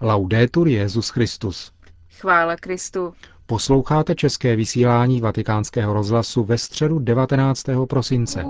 Laudetur Jezus Christus. Chvála Kristu. Posloucháte české vysílání Vatikánského rozhlasu ve středu 19. prosince.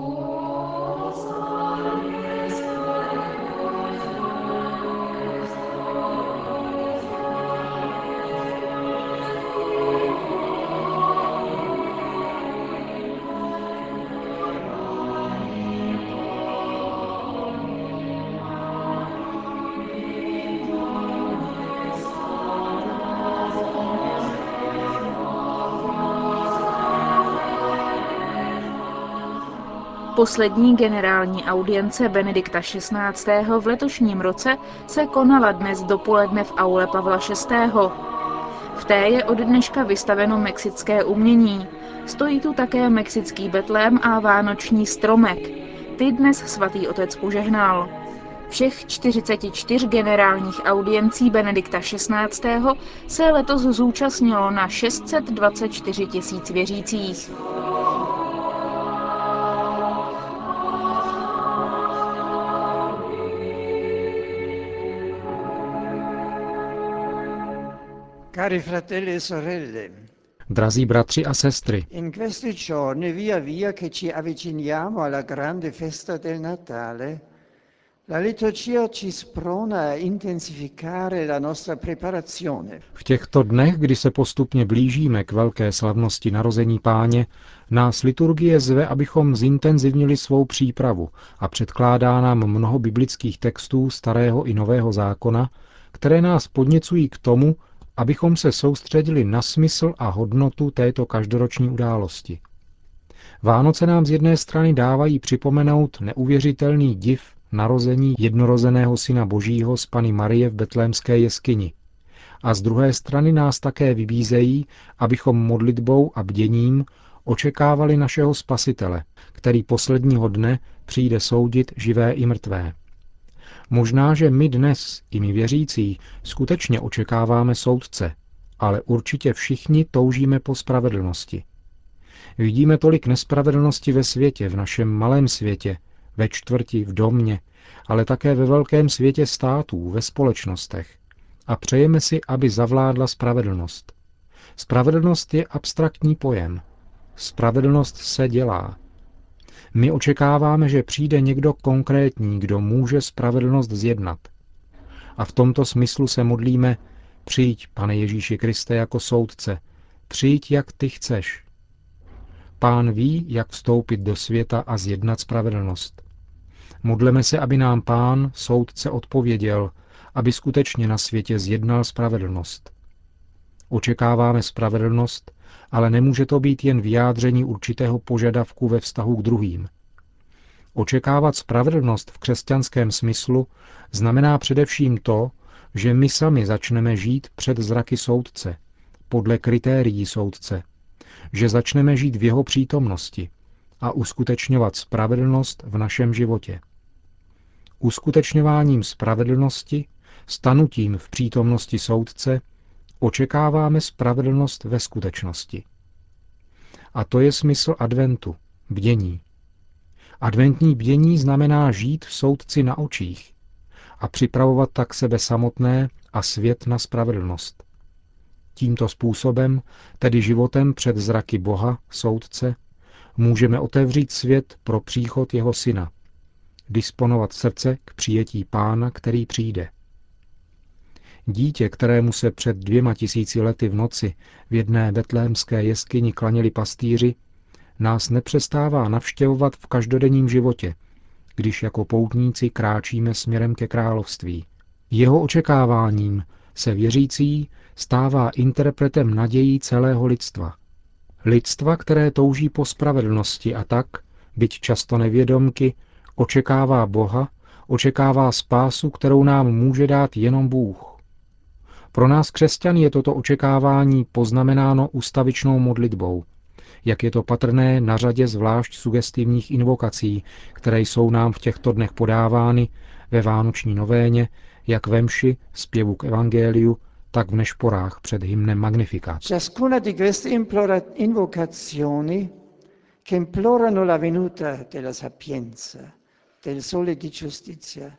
Poslední generální audience Benedikta XVI. v letošním roce se konala dnes dopoledne v aule Pavla VI. V té je od dneška vystaveno mexické umění. Stojí tu také mexický betlém a vánoční stromek. Ty dnes svatý otec požehnal. Všech 44 generálních audiencí Benedikta XVI. se letos zúčastnilo na 624 tisíc věřících. Cari fratelli e sorelle, Drazí bratři a sestry, in questi giorni, via via che ci avviciniamo alla grande festa del Natale, la liturgia ci sprona a intensificare la nostra preparazione. v těchto dnech, kdy se postupně blížíme k velké slavnosti narození páně, nás liturgie zve, abychom zintenzivnili svou přípravu a předkládá nám mnoho biblických textů starého i nového zákona, které nás podněcují k tomu, abychom se soustředili na smysl a hodnotu této každoroční události. Vánoce nám z jedné strany dávají připomenout neuvěřitelný div narození jednorozeného syna Božího z Pany Marie v betlémské jeskyni. A z druhé strany nás také vybízejí, abychom modlitbou a bděním očekávali našeho Spasitele, který posledního dne přijde soudit živé i mrtvé. Možná, že my dnes, i my věřící, skutečně očekáváme soudce, ale určitě všichni toužíme po spravedlnosti. Vidíme tolik nespravedlnosti ve světě, v našem malém světě, ve čtvrti, v domě, ale také ve velkém světě států, ve společnostech. A přejeme si, aby zavládla spravedlnost. Spravedlnost je abstraktní pojem. Spravedlnost se dělá. My očekáváme, že přijde někdo konkrétní, kdo může spravedlnost zjednat. A v tomto smyslu se modlíme, přijď, pane Ježíši Kriste, jako soudce, přijď, jak ty chceš. Pán ví, jak vstoupit do světa a zjednat spravedlnost. Modleme se, aby nám pán, soudce, odpověděl, aby skutečně na světě zjednal spravedlnost. Očekáváme spravedlnost, ale nemůže to být jen vyjádření určitého požadavku ve vztahu k druhým. Očekávat spravedlnost v křesťanském smyslu znamená především to, že my sami začneme žít před zraky soudce, podle kritérií soudce, že začneme žít v jeho přítomnosti a uskutečňovat spravedlnost v našem životě. Uskutečňováním spravedlnosti, stanutím v přítomnosti soudce, očekáváme spravedlnost ve skutečnosti. A to je smysl adventu, bdění. Adventní bdění znamená žít v soudci na očích a připravovat tak sebe samotné a svět na spravedlnost. Tímto způsobem, tedy životem před zraky Boha, soudce, můžeme otevřít svět pro příchod jeho syna, disponovat srdce k přijetí pána, který přijde. Dítě, kterému se před dvěma tisíci lety v noci v jedné betlémské jeskyni klaněli pastýři, nás nepřestává navštěvovat v každodenním životě, když jako poutníci kráčíme směrem ke království. Jeho očekáváním se věřící stává interpretem nadějí celého lidstva. Lidstva, které touží po spravedlnosti a tak, byť často nevědomky, očekává Boha, očekává spásu, kterou nám může dát jenom Bůh. Pro nás křesťany je toto očekávání poznamenáno ustavičnou modlitbou, jak je to patrné na řadě zvlášť sugestivních invokací, které jsou nám v těchto dnech podávány ve Vánoční novéně, jak ve mši, zpěvu k Evangeliu, tak v nešporách před hymnem Magnificat. Della sapienza, del sole di giustizia,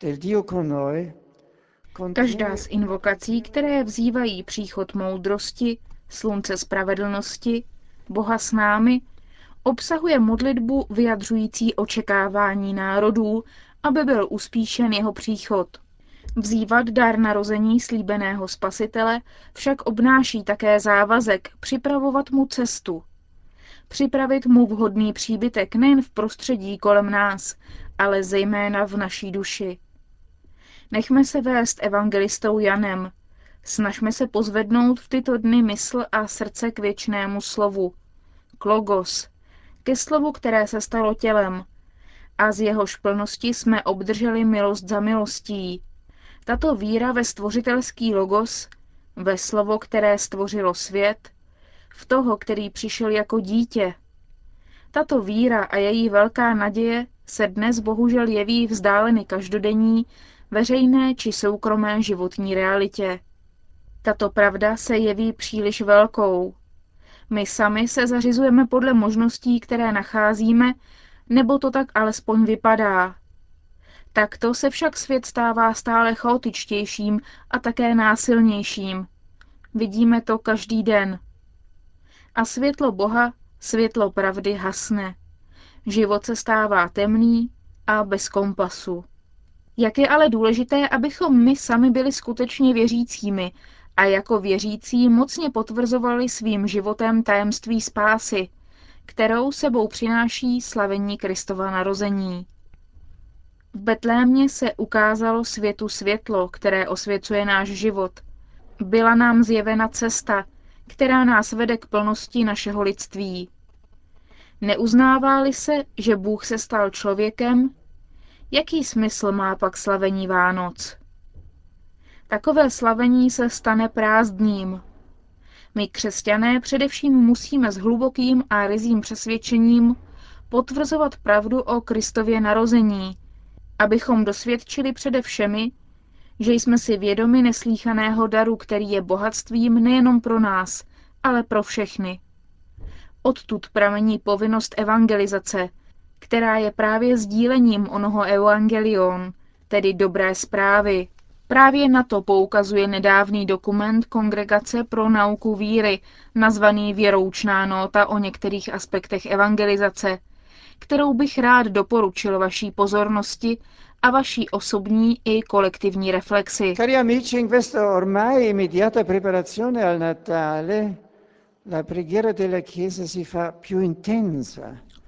del Dio con noi, Každá z invokací, které vzývají příchod moudrosti, slunce spravedlnosti, Boha s námi, obsahuje modlitbu vyjadřující očekávání národů, aby byl uspíšen jeho příchod. Vzývat dar narození slíbeného spasitele však obnáší také závazek připravovat mu cestu. Připravit mu vhodný příbytek nejen v prostředí kolem nás, ale zejména v naší duši. Nechme se vést evangelistou Janem. Snažme se pozvednout v tyto dny mysl a srdce k věčnému slovu. Klogos, ke slovu, které se stalo tělem. A z jeho šplnosti jsme obdrželi milost za milostí. Tato víra ve stvořitelský logos, ve slovo, které stvořilo svět, v toho, který přišel jako dítě. Tato víra a její velká naděje se dnes bohužel jeví vzdáleny každodenní, veřejné či soukromé životní realitě. Tato pravda se jeví příliš velkou. My sami se zařizujeme podle možností, které nacházíme, nebo to tak alespoň vypadá. Takto se však svět stává stále chaotičtějším a také násilnějším. Vidíme to každý den. A světlo Boha, světlo pravdy hasne. Život se stává temný a bez kompasu. Jak je ale důležité, abychom my sami byli skutečně věřícími a jako věřící mocně potvrzovali svým životem tajemství spásy, kterou sebou přináší slavení Kristova narození. V Betlémě se ukázalo světu světlo, které osvěcuje náš život. Byla nám zjevena cesta, která nás vede k plnosti našeho lidství. Neuznává-li se, že Bůh se stal člověkem, jaký smysl má pak slavení Vánoc? Takové slavení se stane prázdným. My křesťané především musíme s hlubokým a rizím přesvědčením potvrzovat pravdu o Kristově narození, abychom dosvědčili přede všemi, že jsme si vědomi neslíchaného daru, který je bohatstvím nejenom pro nás, ale pro všechny. Odtud pramení povinnost evangelizace, která je právě sdílením onoho evangelion, tedy dobré zprávy. Právě na to poukazuje nedávný dokument Kongregace pro nauku víry, nazvaný Věroučná nota o některých aspektech evangelizace, kterou bych rád doporučil vaší pozornosti a vaší osobní i kolektivní reflexi. Cari amici, in questa ormai immediata preparazione al Natale,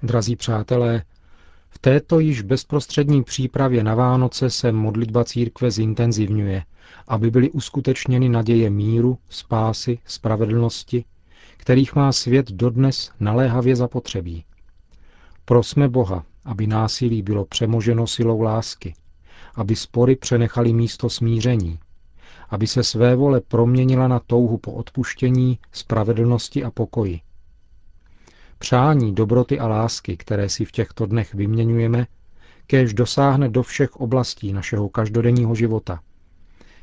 Drazí přátelé, v této již bezprostřední přípravě na Vánoce se modlitba církve zintenzivňuje, aby byly uskutečněny naděje míru, spásy, spravedlnosti, kterých má svět dodnes naléhavě zapotřebí. Prosme Boha, aby násilí bylo přemoženo silou lásky, aby spory přenechali místo smíření, aby se své vole proměnila na touhu po odpuštění, spravedlnosti a pokoji. Přání dobroty a lásky, které si v těchto dnech vyměňujeme, kéž dosáhne do všech oblastí našeho každodenního života.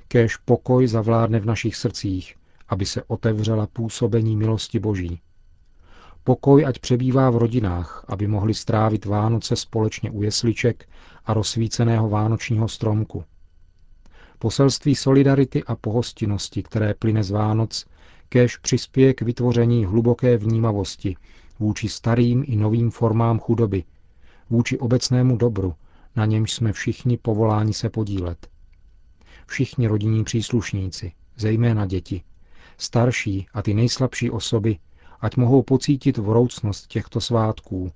Kéž pokoj zavládne v našich srdcích, aby se otevřela působení milosti Boží. Pokoj ať přebývá v rodinách, aby mohli strávit Vánoce společně u jesliček a rozsvíceného vánočního stromku. Poselství solidarity a pohostinnosti, které plyne z Vánoc, kéž přispěje k vytvoření hluboké vnímavosti vůči starým i novým formám chudoby, vůči obecnému dobru, na němž jsme všichni povoláni se podílet. Všichni rodinní příslušníci, zejména děti, starší a ty nejslabší osoby, ať mohou pocítit vroucnost těchto svátků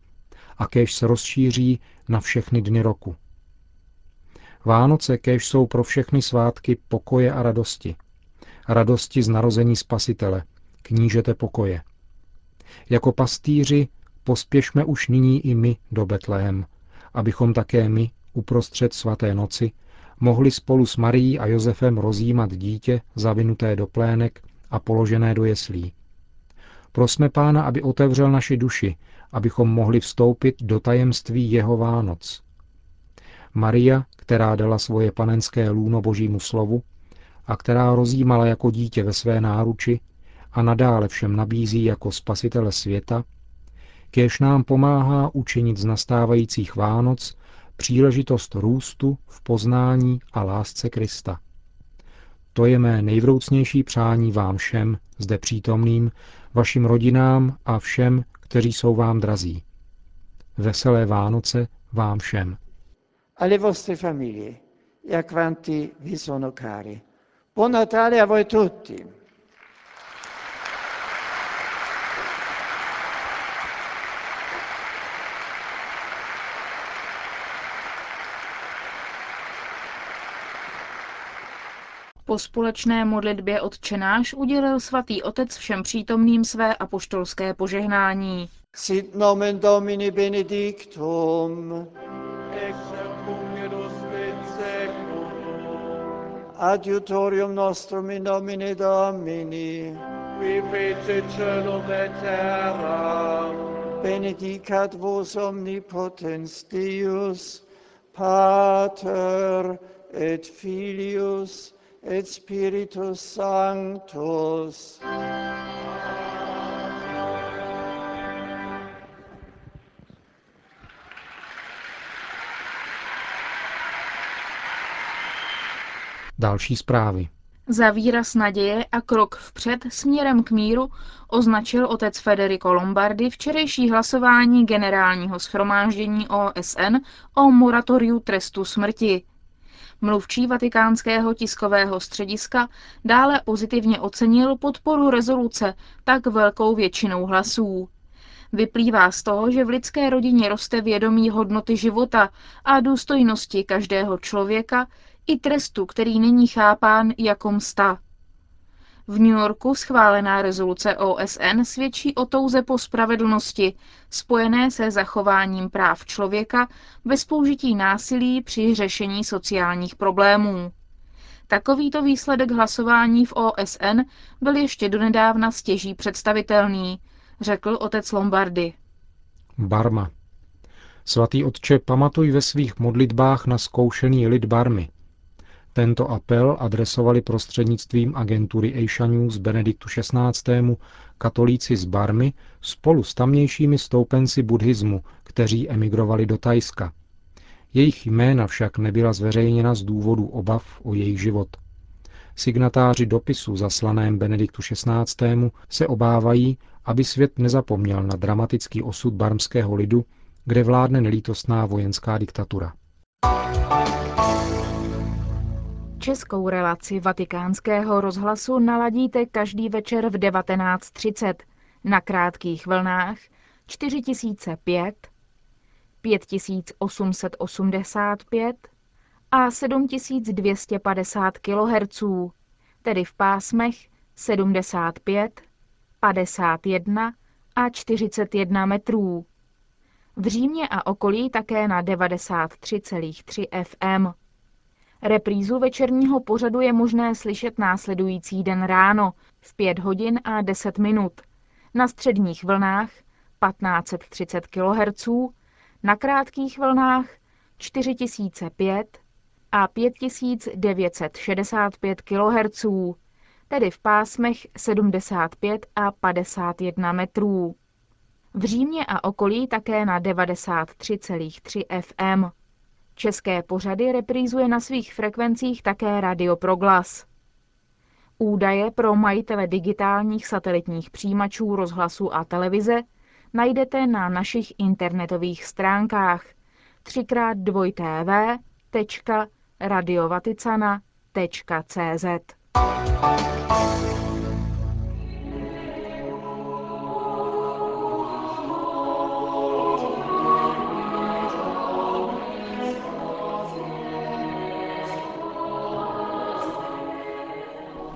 a kéž se rozšíří na všechny dny roku. Vánoce kéž jsou pro všechny svátky pokoje a radosti. Radosti z narození Spasitele, knížete pokoje. Jako pastýři pospěšme už nyní i my do Betlehem, abychom také my, uprostřed svaté noci, mohli spolu s Marií a Josefem rozjímat dítě zavinuté do plének a položené do jeslí. Prosme Pána, aby otevřel naši duši, abychom mohli vstoupit do tajemství jeho Vánoc. Maria, která dala svoje panenské lůno božímu slovu a která rozjímala jako dítě ve své náruči a nadále všem nabízí jako spasitele světa, kéž nám pomáhá učinit z nastávajících Vánoc příležitost růstu v poznání a lásce Krista. To je mé nejvroucnější přání vám všem, zde přítomným, vašim rodinám a všem, kteří jsou vám drazí. Veselé Vánoce vám všem. Alle vostre famiglie e a quanti vi sono cari. Buon Natale a voi tutti! Po společné modlitbě odčenáš udělil svatý otec všem přítomným své apoštolské požehnání. Sit nomen Domini benedictum. ex Adiutorium nostrum in nomine Domini. Qui fece celum et terra. Benedicat vos omnipotens Deus, Pater et Filius et Spiritus Sanctus. Další zprávy. Za výraz naděje a krok vpřed směrem k míru označil otec Federico Lombardi včerejší hlasování generálního schromáždění OSN o moratoriu trestu smrti. Mluvčí vatikánského tiskového střediska dále pozitivně ocenil podporu rezoluce tak velkou většinou hlasů. Vyplývá z toho, že v lidské rodině roste vědomí hodnoty života a důstojnosti každého člověka i trestu, který není chápán jako msta. V New Yorku schválená rezoluce OSN svědčí o touze po spravedlnosti, spojené se zachováním práv člověka bez použití násilí při řešení sociálních problémů. Takovýto výsledek hlasování v OSN byl ještě donedávna stěží představitelný, řekl otec Lombardy. Barma. Svatý otče, pamatuj ve svých modlitbách na zkoušený lid Barmy. Tento apel adresovali prostřednictvím agentury Asia News Benediktu XVI. katolíci z Barmy spolu s tamnějšími stoupenci buddhismu, kteří emigrovali do Tajska. Jejich jména však nebyla zveřejněna z důvodu obav o jejich život. Signatáři dopisu zaslaném Benediktu XVI. se obávají, aby svět nezapomněl na dramatický osud barmského lidu, kde vládne nelítostná vojenská diktatura. Českou relaci vatikánského rozhlasu naladíte každý večer v 19.30 na krátkých vlnách 4005, 5885 a 7250 kHz, tedy v pásmech 75, 51 a 41 metrů. V Římě a okolí také na 93,3 FM. Reprízu večerního pořadu je možné slyšet následující den ráno v 5 hodin a 10 minut na středních vlnách 1530 kHz, na krátkých vlnách 4005 a 5965 kHz, tedy v pásmech 75 a 51 metrů. V Římě a okolí také na 93,3 FM. České pořady reprízuje na svých frekvencích také Radio Proglas. Údaje pro majitele digitálních satelitních přijímačů rozhlasu a televize najdete na našich internetových stránkách 3x2tv.radiovaticana.cz.